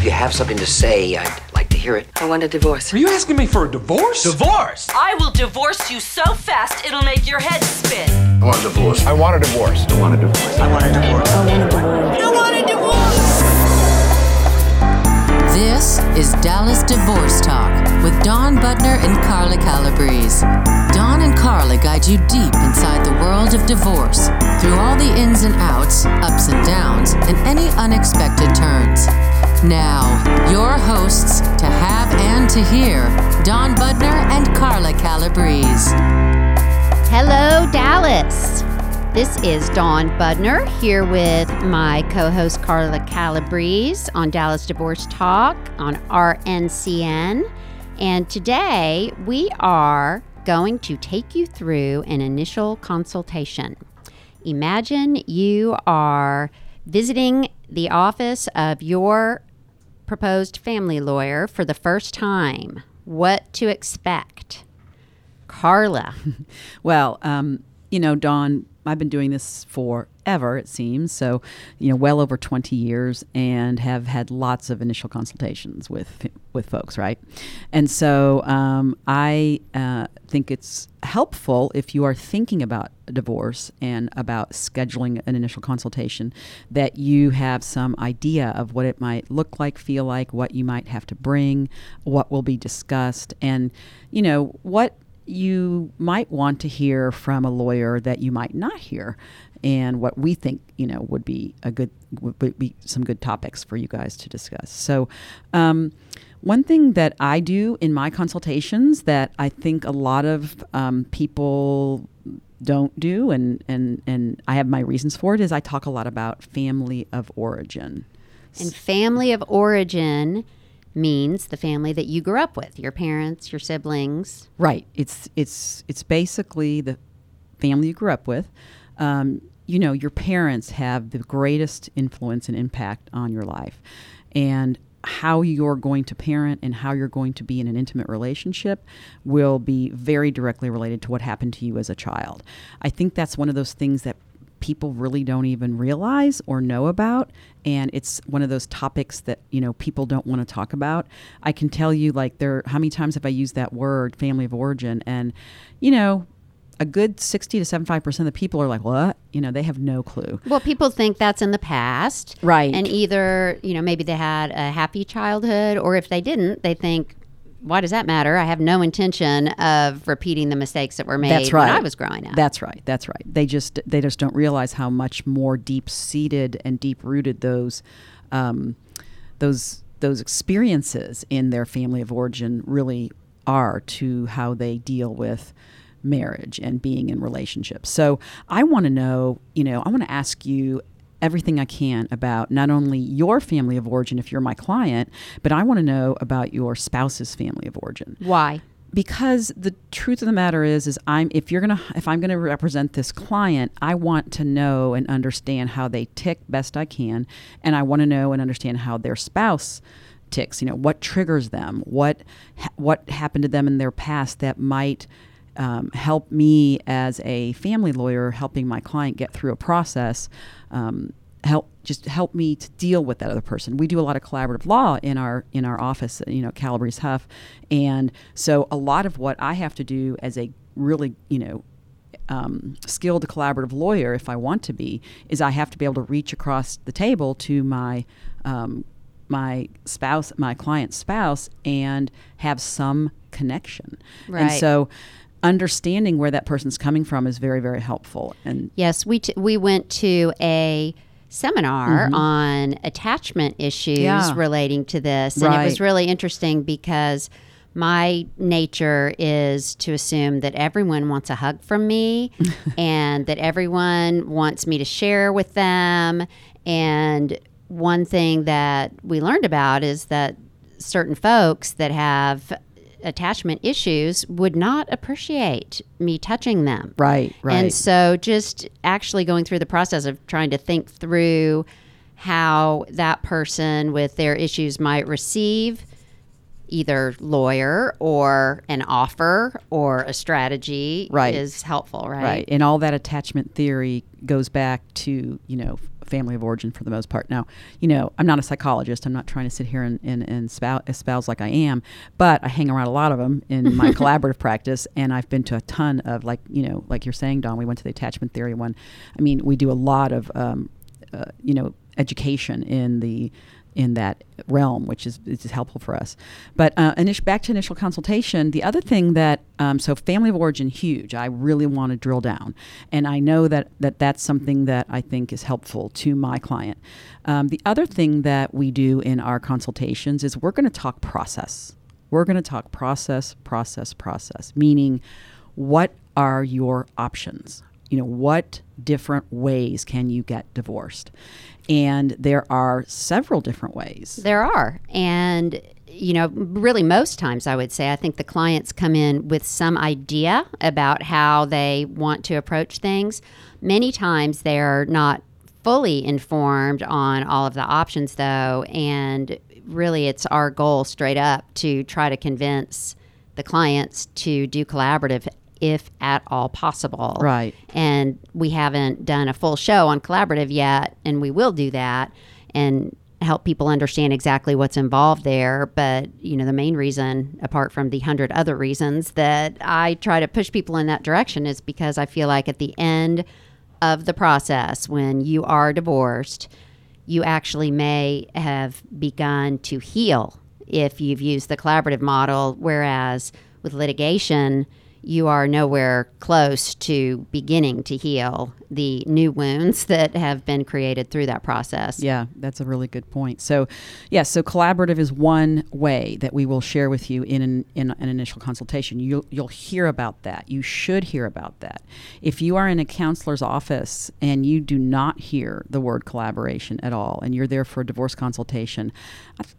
If you have something to say, I'd like to hear it. I want a divorce. Are you asking me for a divorce? Divorce? I will divorce you so fast it'll make your head spin. I want a divorce. I want a divorce. I want a divorce. I want a divorce. I want a divorce. This is Dallas Divorce Talk with Dawn Budner and Carla Calabrese. Dawn and Carla guide you deep inside the world of divorce through all the ins and outs, ups and downs, and any unexpected turns. Now, your hosts to have and to hear, Dawn Budner and Carla Calabrese. Hello, Dallas. This is Dawn Budner here with my co host Carla Calabrese on Dallas Divorce Talk on RNCN. And today we are going to take you through an initial consultation. Imagine you are visiting the office of your proposed family lawyer for the first time. What to expect? Carla. Well, um, you know, Dawn, I've been doing this forever, it seems. So, you know, well over 20 years and have had lots of initial consultations with with folks, right? And so um, I uh, think it's helpful if you are thinking about a divorce and about scheduling an initial consultation that you have some idea of what it might look like, feel like, what you might have to bring, what will be discussed, and, you know, what you might want to hear from a lawyer that you might not hear and what we think you know would be a good would be some good topics for you guys to discuss so um, one thing that i do in my consultations that i think a lot of um, people don't do and, and and i have my reasons for it is i talk a lot about family of origin And family of origin means the family that you grew up with, your parents, your siblings. Right. It's it's it's basically the family you grew up with. Um, you know, your parents have the greatest influence and impact on your life, and how you're going to parent and how you're going to be in an intimate relationship will be very directly related to what happened to you as a child. I think that's one of those things that people really don't even realize or know about and it's one of those topics that you know people don't want to talk about. I can tell you like there how many times have i used that word family of origin and you know a good 60 to 75% of the people are like what you know they have no clue Well, people think that's in the past. Right. And either, you know, maybe they had a happy childhood, or if they didn't, they think, why does that matter? I have no intention of repeating the mistakes that were made That's right. when I was growing up. That's right. That's right. They just they just don't realize how much more deep seated and deep rooted those um, those those experiences in their family of origin really are to how they deal with marriage and being in relationships. So I want to know, you know, I want to ask you everything I can about not only your family of origin if you're my client, but I want to know about your spouse's family of origin Why? because the truth of the matter is is i'm if you're gonna if i'm gonna represent this client i want to know and understand how they tick best i can and i want to know and understand how their spouse ticks you know what triggers them what ha- what happened to them in their past that might um, help me as a family lawyer helping my client get through a process um, help just help me to deal with that other person. We do a lot of collaborative law in our in our office, you know, Calabrese Huff, and so a lot of what I have to do as a really you know um, skilled collaborative lawyer, if I want to be, is I have to be able to reach across the table to my um, my spouse, my client's spouse, and have some connection. And so understanding where that person's coming from is very very helpful. And Yes, we t- we went to a seminar Mhm. on attachment issues Yeah. relating to this, and it was really interesting because my nature is to assume that everyone wants a hug from me and that everyone wants me to share with them and one thing that we learned about is that certain folks that have attachment issues would not appreciate me touching them right, right. and so just actually going through the process of trying to think through how that person with their issues might receive either lawyer or an offer or a strategy Right. is helpful, right? Right. And all that attachment theory goes back to, you know, family of origin for the most part. Now, you know, I'm not a psychologist. I'm not trying to sit here and, and, and espouse, espouse like I am, but I hang around a lot of them in my collaborative practice, and I've been to a ton of like, you know, like you're saying, Dawn. We went to the attachment theory one. I mean, we do a lot of, um, uh, you know, education in the in that realm, which is, is helpful for us. But uh, initial, back to initial consultation, the other thing that, um, so family of origin, huge. I really want to drill down. And I know that, that that's something that I think is helpful to my client. Um, the other thing that we do in our consultations is we're going to talk process. We're going to talk process, process, process, meaning what are your options? You know, what different ways can you get divorced? And there are several different ways. There are. And, you know, really most times I would say, I think the clients come in with some idea about how they want to approach things. Many times they're not fully informed on all of the options, though. And really, it's our goal straight up to try to convince the clients to do collaborative if at all possible. Right. And we haven't done a full show on collaborative yet, and we will do that and help people understand exactly what's involved there. But, you know, the main reason, apart from the hundred other reasons that I try to push people in that direction, is because I feel like at the end of the process, when you are divorced, you actually may have begun to heal if you've used the collaborative model, whereas with litigation, you are nowhere close to beginning to heal the new wounds that have been created through that process. Yeah, that's a really good point. So, yes, yeah, so collaborative is one way that we will share with you in an, in an initial consultation. You'll, you'll hear about that. You should hear about that. If you are in a counselor's office and you do not hear the word collaboration at all, and you're there for a divorce consultation,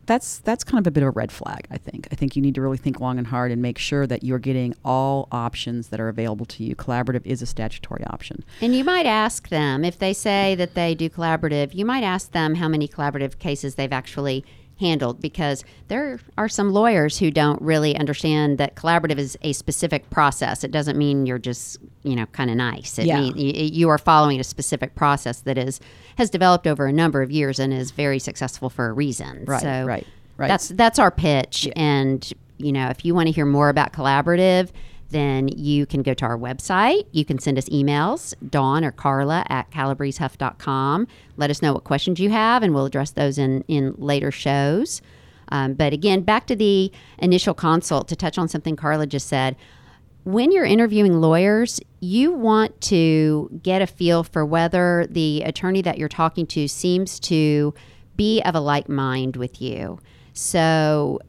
that's that's kind of a bit of a red flag. I think. I think you need to really think long and hard and make sure that you're getting all options that are available to you. Collaborative is a statutory option. And you might ask them if they say that they do collaborative. You might ask them how many collaborative cases they've actually handled because there are some lawyers who don't really understand that collaborative is a specific process. It doesn't mean you're just, you know, kind of nice. It yeah. mean you, you are following a specific process that is has developed over a number of years and is very successful for a reason. Right, so right, right. That's that's our pitch Yeah. and you know, if you want to hear more about collaborative, then you can go to our website. You can send us emails, Dawn or Carla at calabresehuff.com. Let us know what questions you have, and we'll address those in, in later shows. Um, but again, back to the initial consult to touch on something Carla just said. When you're interviewing lawyers, you want to get a feel for whether the attorney that you're talking to seems to be of a like mind with you. So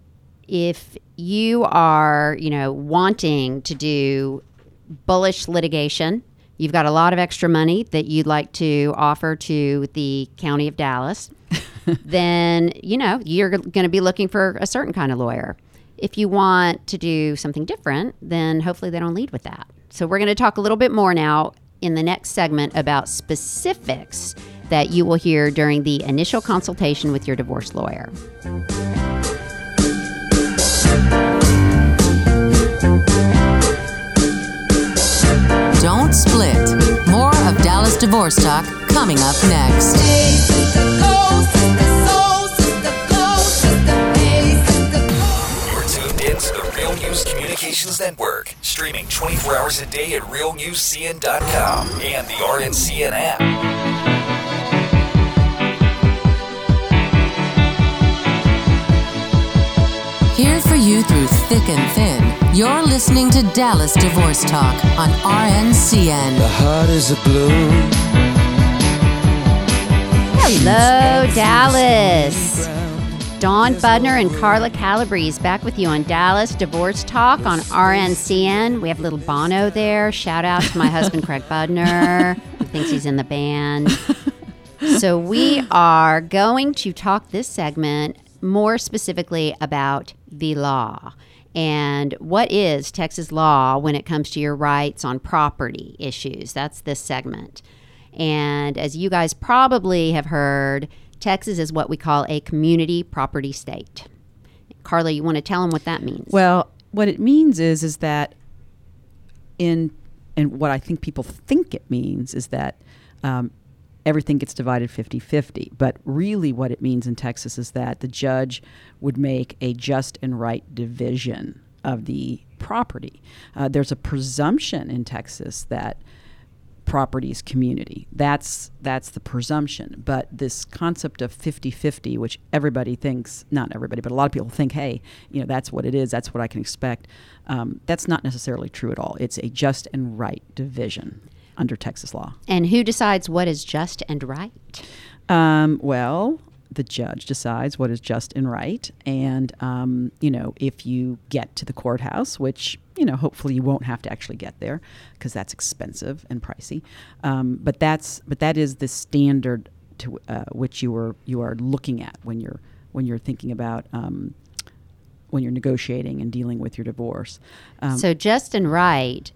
if you are, you know, wanting to do bullish litigation, you've got a lot of extra money that you'd like to offer to the county of Dallas, then, you know, you're going to be looking for a certain kind of lawyer. If you want to do something different, then hopefully they don't lead with that. So we're going to talk a little bit more now in the next segment about specifics that you will hear during the initial consultation with your divorce lawyer. Divorce Talk coming up next. You're tuned in to the Real News Communications Network, streaming 24 hours a day at realnewscn.com and the RNCN app. Here for you through thick and thin. You're listening to Dallas Divorce Talk on RNCN. heart is a glue. Hello, Dallas. Dawn Budner and Carla Calabrese back with you on Dallas Divorce Talk on RNCN. We have little Bono there. Shout out to my husband, Craig Budner, who thinks he's in the band. So, we are going to talk this segment more specifically about the law and what is Texas law when it comes to your rights on property issues. That's this segment. And as you guys probably have heard, Texas is what we call a community property state. Carla, you want to tell them what that means? Well, what it means is is that in and what I think people think it means is that um, everything gets divided 50 50. But really, what it means in Texas is that the judge would make a just and right division of the property. Uh, there's a presumption in Texas that property is community. That's that's the presumption. But this concept of 50-50, which everybody thinks, not everybody, but a lot of people think, hey, you know, that's what it is. That's what I can expect. Um, that's not necessarily true at all. It's a just and right division under Texas law. And who decides what is just and right? Um, well, the judge decides what is just and right. And, um, you know, if you get to the courthouse, which, you know, hopefully you won't have to actually get there because that's expensive and pricey. Um, but that's, but that is the standard to uh, which you are, you are looking at when you're, when you're thinking about, um, when you're negotiating and dealing with your divorce. Um, so just and right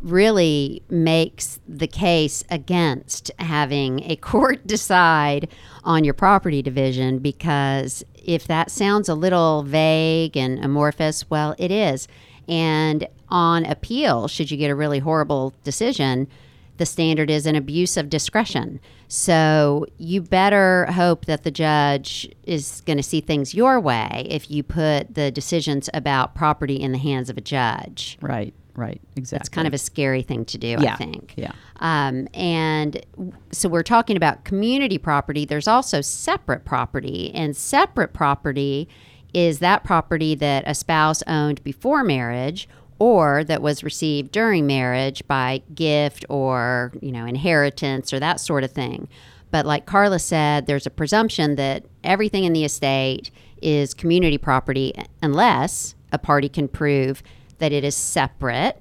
really makes the case against having a court decide on your property division because if that sounds a little vague and amorphous, well, it is. And on appeal, should you get a really horrible decision, the standard is an abuse of discretion. So you better hope that the judge is going to see things your way if you put the decisions about property in the hands of a judge. right, right, exactly. It's kind of a scary thing to do, I think. yeah. Um, and so we're talking about community property. There's also separate property, and separate property is that property that a spouse owned before marriage or that was received during marriage by gift or you know inheritance or that sort of thing. But like Carla said, there's a presumption that everything in the estate is community property unless a party can prove that it is separate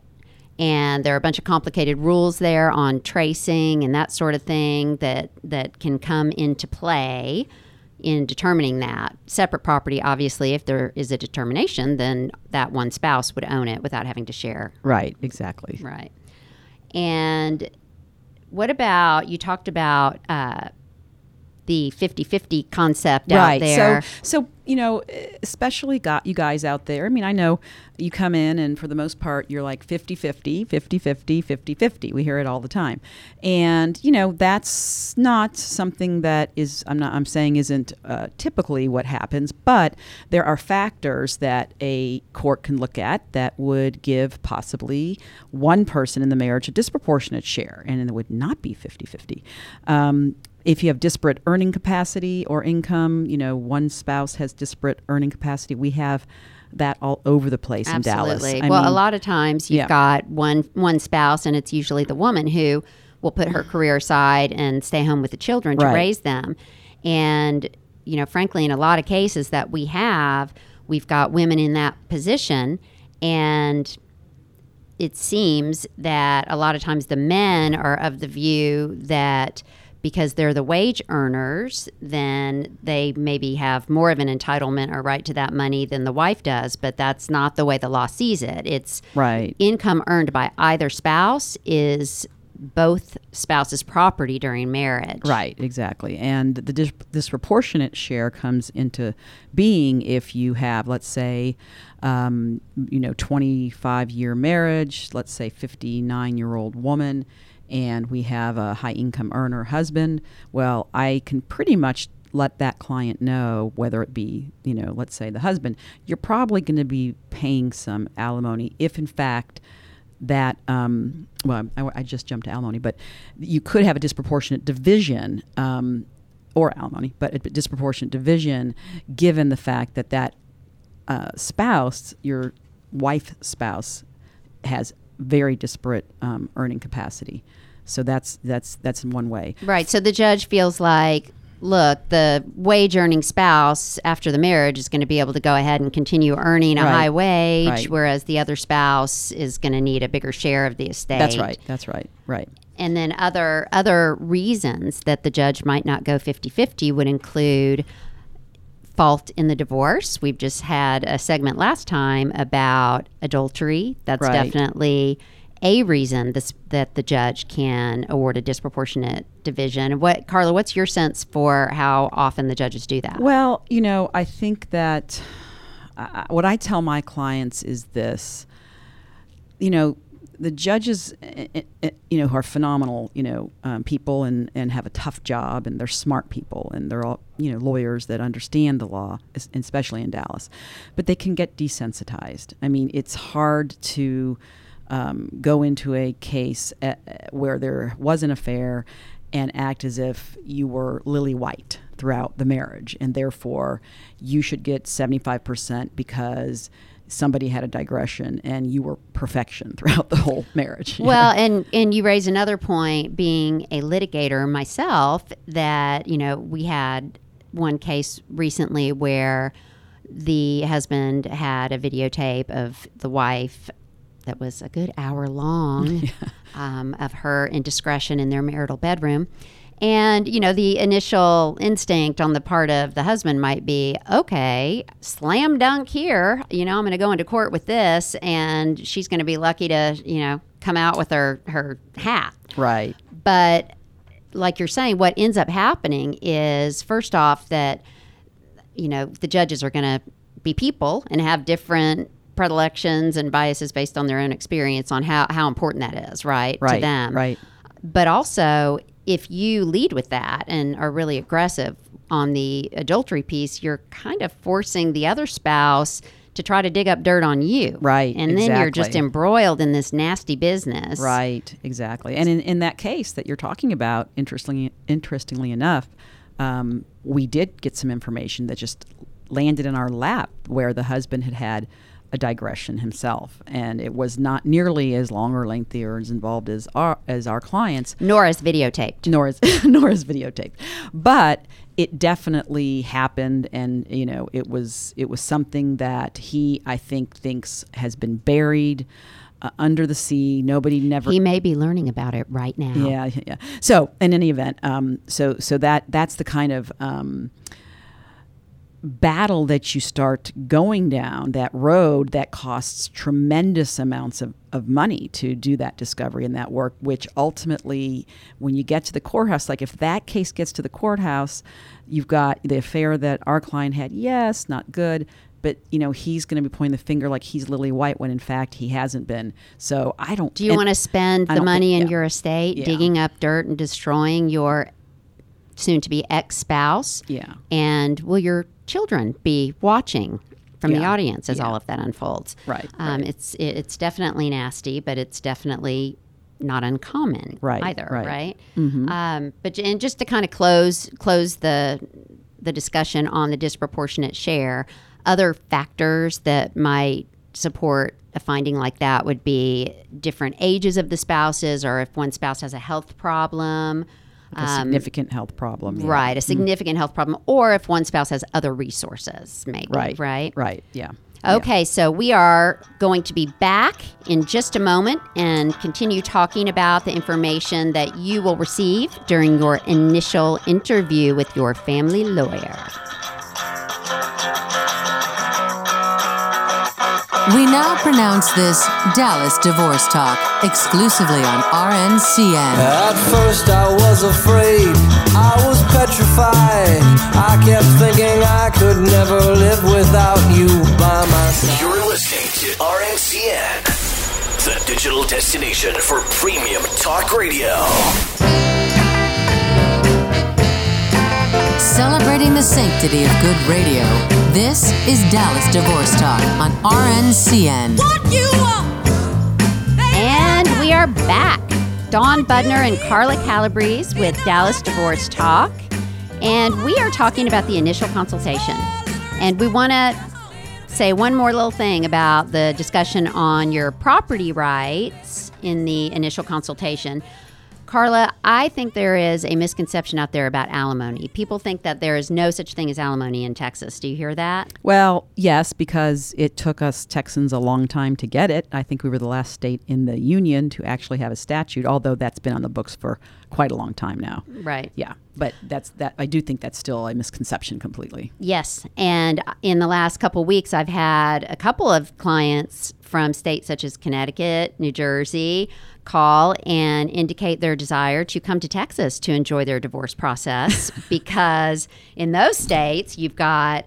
and there are a bunch of complicated rules there on tracing and that sort of thing that that can come into play in determining that. Separate property obviously if there is a determination then that one spouse would own it without having to share. Right, exactly. right. And what about you talked about uh, the 50-50 concept out right. there So, so you know, especially got you guys out there. I mean, I know you come in and for the most part you're like 50-50, 50-50, 50-50. We hear it all the time. And, you know, that's not something that is I'm not I'm saying isn't uh, typically what happens, but there are factors that a court can look at that would give possibly one person in the marriage a disproportionate share and it would not be 50-50. Um, if you have disparate earning capacity or income, you know, one spouse has disparate earning capacity. We have that all over the place in Dallas. Absolutely. I well, a lot of times you've yeah. got one one spouse, and it's usually the woman who will put her career aside and stay home with the children to Right. raise them. And you know, frankly, in a lot of cases that we have, we've got women in that position, and it seems that a lot of times the men are of the view that because they're the wage earners, then they maybe have more of an entitlement or right to that money than the wife does. But that's not the way the law sees it. It's Right. income earned by either spouse is both spouses' property during marriage. Right, exactly. And the dis- disproportionate share comes into being if you have, let's say, um, you know, 25 year marriage, let's say 59 year old woman, and we have a high income earner husband. Well, I can pretty much let that client know whether it be you know let's say the husband you're probably going to be paying some alimony if in fact that um, well I, I just jumped to alimony but you could have a disproportionate division um, or alimony but a disproportionate division given the fact that that uh, spouse your wife spouse has very disparate um, earning capacity so that's that's that's one way Right. So the judge feels like, look, the wage earning spouse after the marriage is going to be able to go ahead and continue earning a Right. high wage, Right. whereas the other spouse is going to need a bigger share of the estate. that's right that's right right And then other other reasons that the judge might not go 50-50 would include fault in the divorce. We've just had a segment last time about adultery. That's Right. definitely a reason this, that the judge can award a disproportionate division. What Carla, what's your sense for how often the judges do that? Well, you know, I think that uh, what I tell my clients is this you know, the judges, eh, eh, eh, you know, who are phenomenal, you know, um, people and, and have a tough job, and they're smart people, and they're all, you know, lawyers that understand the law, especially in Dallas. But they can get desensitized. I mean, it's hard to um, go into a case uh where there was an affair and act as if you were lily white throughout the marriage, and therefore you should get 75% because somebody had a digression and you were perfection throughout the whole marriage. Well, and and you raise another point, being a litigator myself, that you know we had one case recently where the husband had a videotape of the wife that was a good hour long um, of her indiscretion in their marital bedroom. And, you know, the initial instinct on the part of the husband might be okay, slam dunk here. You know, I'm going to go into court with this, and she's going to be lucky to, you know, come out with her, her hat. right. But like you're saying, what ends up happening is first off, that, you know, the judges are going to be people and have different predilections and biases based on their own experience on how, how important that is, right, Right. to them Right. But also if you lead with that and are really aggressive on the adultery piece you're kind of forcing the other spouse to try to dig up dirt on you. Right, and then you're just embroiled in this nasty business. Right, exactly. And in, in that case that you're talking about, interestingly, interestingly enough, um, we did get some information that just landed in our lap where the husband had had a digression himself, and it was not nearly as long or lengthy or as involved as our as our clients. nor is videotaped nor is nor is videotaped. But it definitely happened, and you know, it was it was something that he, I think, thinks has been buried uh, under the sea. Nobody never. he may be learning about it right now yeah, yeah. So in any event, um, so so that that's the kind of um, battle that you start going down that road that costs tremendous amounts of, of money to do that discovery and that work which ultimately when you get to the courthouse like if that case gets to the courthouse you've got the affair that our client had yes not good but you know he's going to be pointing the finger like he's lily white when in fact he hasn't been so i don't do you want to spend the money think- in yeah. your estate Yeah. digging up dirt and destroying your soon to be ex-spouse yeah and will your children be watching from the audience as Yeah. all of that unfolds Right, um, right. it's it, it's definitely nasty but it's definitely not uncommon Right, either right. Mm-hmm. um, but and just to kind of close close the the discussion on the disproportionate share other factors that might support a finding like that would be different ages of the spouses or if one spouse has a health problem a um, significant health problem yeah. Right, a hmm. significant health problem, or if one spouse has other resources, maybe. right right, right yeah Okay, so we are going to be back in just a moment and continue talking about the information that you will receive during your initial interview with your family lawyer. We now pronounce this Dallas Divorce Talk exclusively on RNCN. At first I was afraid, I was petrified. I kept thinking I could never live without you by my side. You're listening to RNCN, the digital destination for premium talk radio. Celebrating the sanctity of good radio. This is Dallas Divorce Talk on RNCN. And we are back. Dawn Budner and Carla Calabrese with Dallas Divorce Talk. And we are talking about the initial consultation. And we want to say one more little thing about the discussion on your property rights in the initial consultation. Carla, I think there is a misconception out there about alimony. People think that there is no such thing as alimony in Texas. Do you hear that? Well, yes, because it took us Texans a long time to get it. I think we were the last state in the union to actually have a statute, although that's been on the books for quite a long time now. Right. Yeah, but that's that. I do think that's still a misconception completely. Yes, and in the last couple weeks, I've had a couple of clients from states such as Connecticut, New Jersey, call and indicate their desire to come to Texas to enjoy their divorce process because in those states, you've got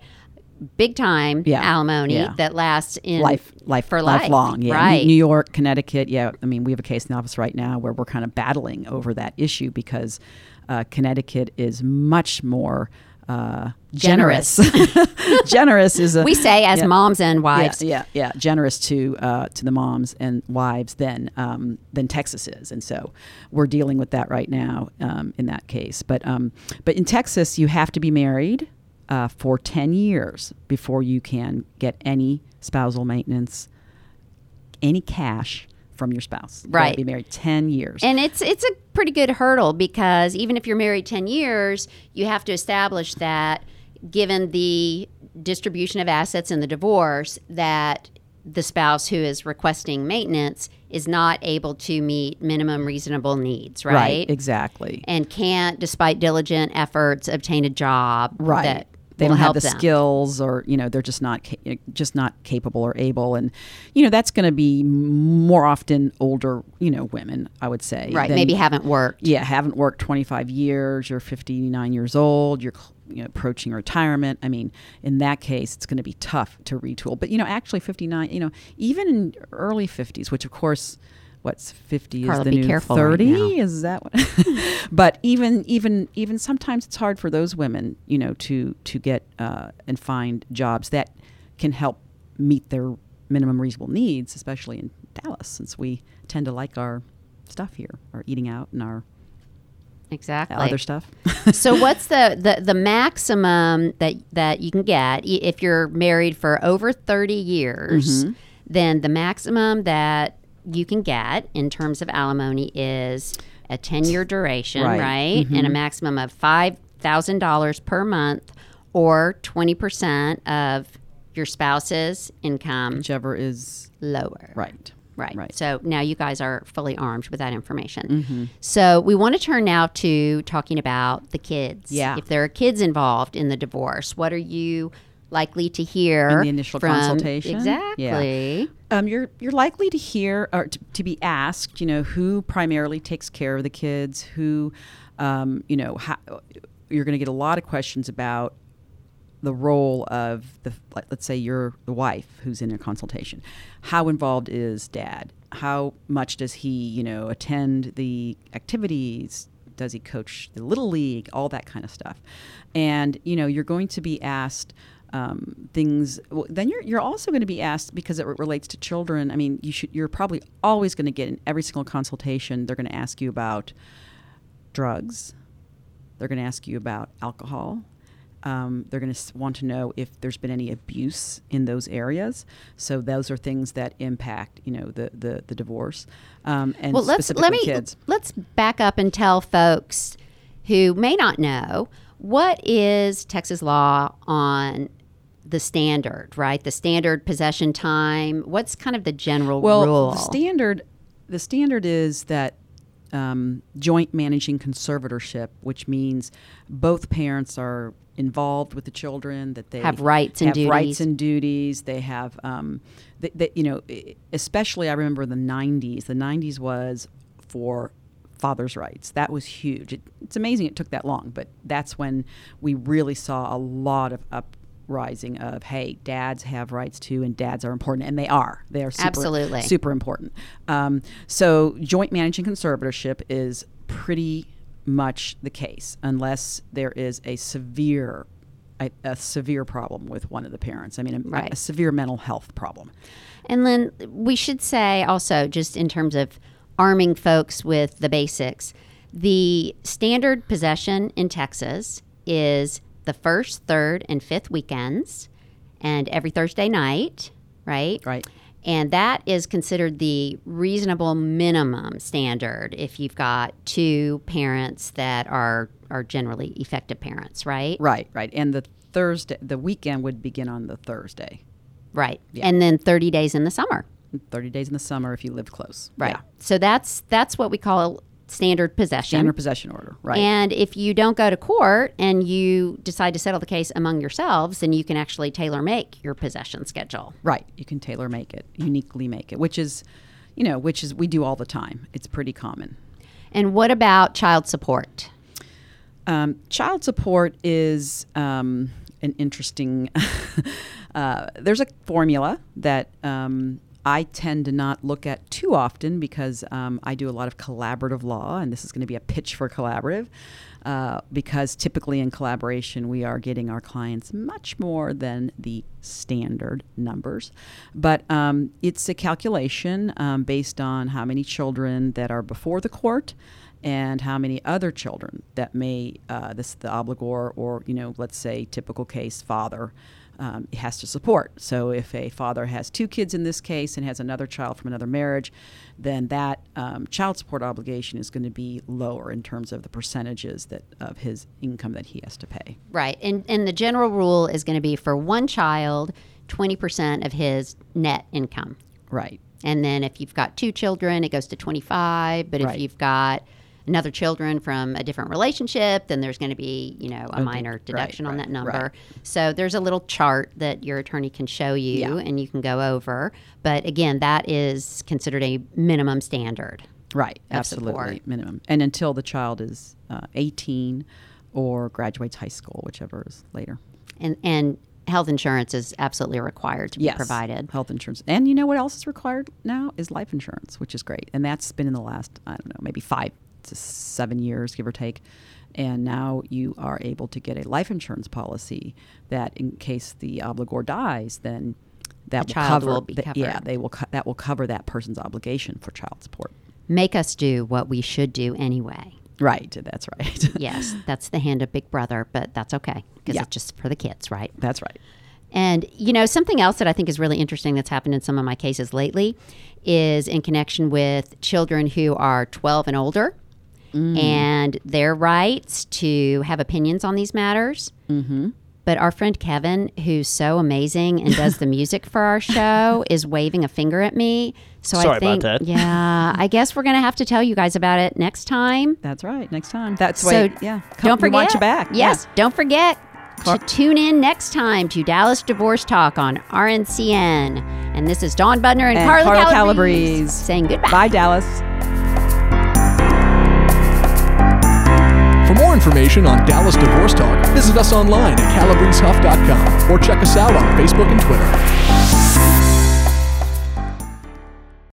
big time Yeah, alimony yeah. that lasts in life, life for life. lifelong. Yeah, right. New York, Connecticut. Yeah, I mean, we have a case in the office right now where we're kind of battling over that issue because uh, Connecticut is much more. Uh, generous. generous is a we say as yeah. moms and Yeah, wives. yeah, yeah, generous to uh, to the moms and wives than um, than Texas is, and so we're dealing with that right now um, in that case. But um, but in Texas, you have to be married uh, for ten years before you can get any spousal maintenance, any cash from your spouse. Right. be married ten years. And it's it's a pretty good hurdle because even if you're married 10 years, you have to establish that given the distribution of assets in the divorce that the spouse who is requesting maintenance is not able to meet minimum reasonable needs, right? exactly. And can't despite diligent efforts obtain a job right that they don't have the them. skills or you know they're just not ca- just not capable or able and you know that's going to be more often older you know women i would say Right, than- maybe haven't worked. yeah haven't worked 25 years you're 59 years old you're you know, approaching retirement i mean in that case it's going to be tough to retool but you know actually 59 you know even in early 50s which of course what's 50 Carla, is the be new careful right 30 now. is that what but even even even sometimes it's hard for those women you know to to get uh, and find jobs that can help meet their minimum reasonable needs especially in dallas since we tend to like our stuff here our eating out and our Exactly. other stuff so what's the, the the maximum that that you can get if you're married for over 30 years Mm-hmm. then the maximum that you can get in terms of alimony is a 10 year duration Right. right, Mm-hmm. and a maximum of $5000 per month or 20% of your spouse's income whichever is lower right Right. right So now you guys are fully armed with that information. So we want to turn now to talking about the kids. Yeah. If there are kids involved in the divorce, what are you likely to hear In the initial from- consultation? Exactly. Um, you're you're likely to hear or to, to be asked, you know, who primarily takes care of the kids, who, um, you know, how, you're going to get a lot of questions about the role of the let's say you're the wife who's in a consultation. How involved is dad? How much does he, you know, attend the activities? Does he coach the little league? All that kind of stuff. And you know, you're going to be asked um, things. Well, then you're you're also going to be asked because it re- relates to children. I mean, you should you're probably always going to get in every single consultation. They're going to ask you about drugs. They're going to ask you about alcohol. Um, they're going to want to know if there's been any abuse in those areas. So those are things that impact, you know, the the, the divorce um, and Well, let's specifically let me kids. let's back up and tell folks who may not know what is Texas law on the standard, right? The standard possession time. What's kind of the general Well, rule? the standard the standard is that um, joint managing conservatorship, which means both parents are involved with the children, that they Have rights and have rights duties. and duties. They have, um, they, you know, especially I remember the '90s. The '90s was for father's rights. That was huge. It, it's amazing it took that long, but that's when we really saw a lot of uprising of hey, dads have rights too, and dads are important, and they are. They are super, Absolutely. super important. Um, so joint managing conservatorship is pretty much the case, unless there is a severe. A, a severe problem with one of the parents. I mean, a, Right. a severe mental health problem. And then we should say also, just in terms of arming folks with the basics, the standard possession in Texas is the first, third, and fifth weekends, and every Thursday night, right? Right. And that is considered the reasonable minimum standard if you've got two parents that are are generally effective parents, right? Right, right. And the Thursday, the weekend would begin on the Thursday. Right. Yeah. And then 30 days in the summer. 30 days in the summer if you live close. Right. Yeah. So that's that's what we call standard possession. Standard possession order. Right. And if you don't go to court and you decide to settle the case among yourselves, then you can actually tailor make your possession schedule. right. You can tailor make it, uniquely make it, which is, you know, which is we do all the time. It's pretty common. And what about child support? Um, child support is um, an interesting. uh, there's a formula that um, I tend to not look at too often because um, I do a lot of collaborative law, and this is going to be a pitch for collaborative. Uh, because typically in collaboration, we are getting our clients much more than the standard numbers. But um, it's a calculation um, based on how many children that are before the court and how many other children that may uh, this is the obligor or you know let's say typical case father um, has to support. So if a father has two kids in this case and has another child from another marriage, then that um, child support obligation is going to be lower in terms of the percentages that of his income that he has to pay. Right. And and the general rule is going to be for one child, 20% of his net income. Right. And then if you've got two children, it goes to 25, but Right. if you've got another children from a different relationship, then there's going to be, you know, a Okay. minor Right, deduction on right, that number. right. So there's a little chart that your attorney can show you Yeah. and you can go over. But again, that is considered a minimum standard. Right, absolutely support. minimum, and until the child is uh, 18 or graduates high school, whichever is later. And and health insurance is absolutely required to be Yes, provided. health insurance, and you know what else is required now is life insurance, which is great, and that's been in the last I don't know maybe five to seven years, give or take. And now you are able to get a life insurance policy that, in case the obligor dies, then that The will child cover. will be the- Yeah, they will. Co- that will cover that person's obligation for child support. Make us do what we should do anyway. Right, that's right. Yes, that's the hand of Big Brother, but that's okay because Yeah. it's just for the kids, right? that's right. And you know, something else that I think is really interesting that's happened in some of my cases lately is in connection with children who are 12 and older and their rights to have opinions on these matters. Mm-hmm. But our friend Kevin, who's so amazing and does the music for our show, is waving a finger at me. So Sorry I about think, that. yeah, I guess we're gonna have to tell you guys about it next time. That's right. Next time. That's So why. Yeah. Come- don't we forget. want you back. Yes, don't forget to tune in next time to Dallas Divorce Talk on RNCN. And this is Dawn Budner and, And Carla, Carla Calabrese, Calabrese. saying goodbye. Bye, Dallas. For more information on Dallas Divorce Talk, visit us online at calabresehuff.com or check us out on Facebook and Twitter.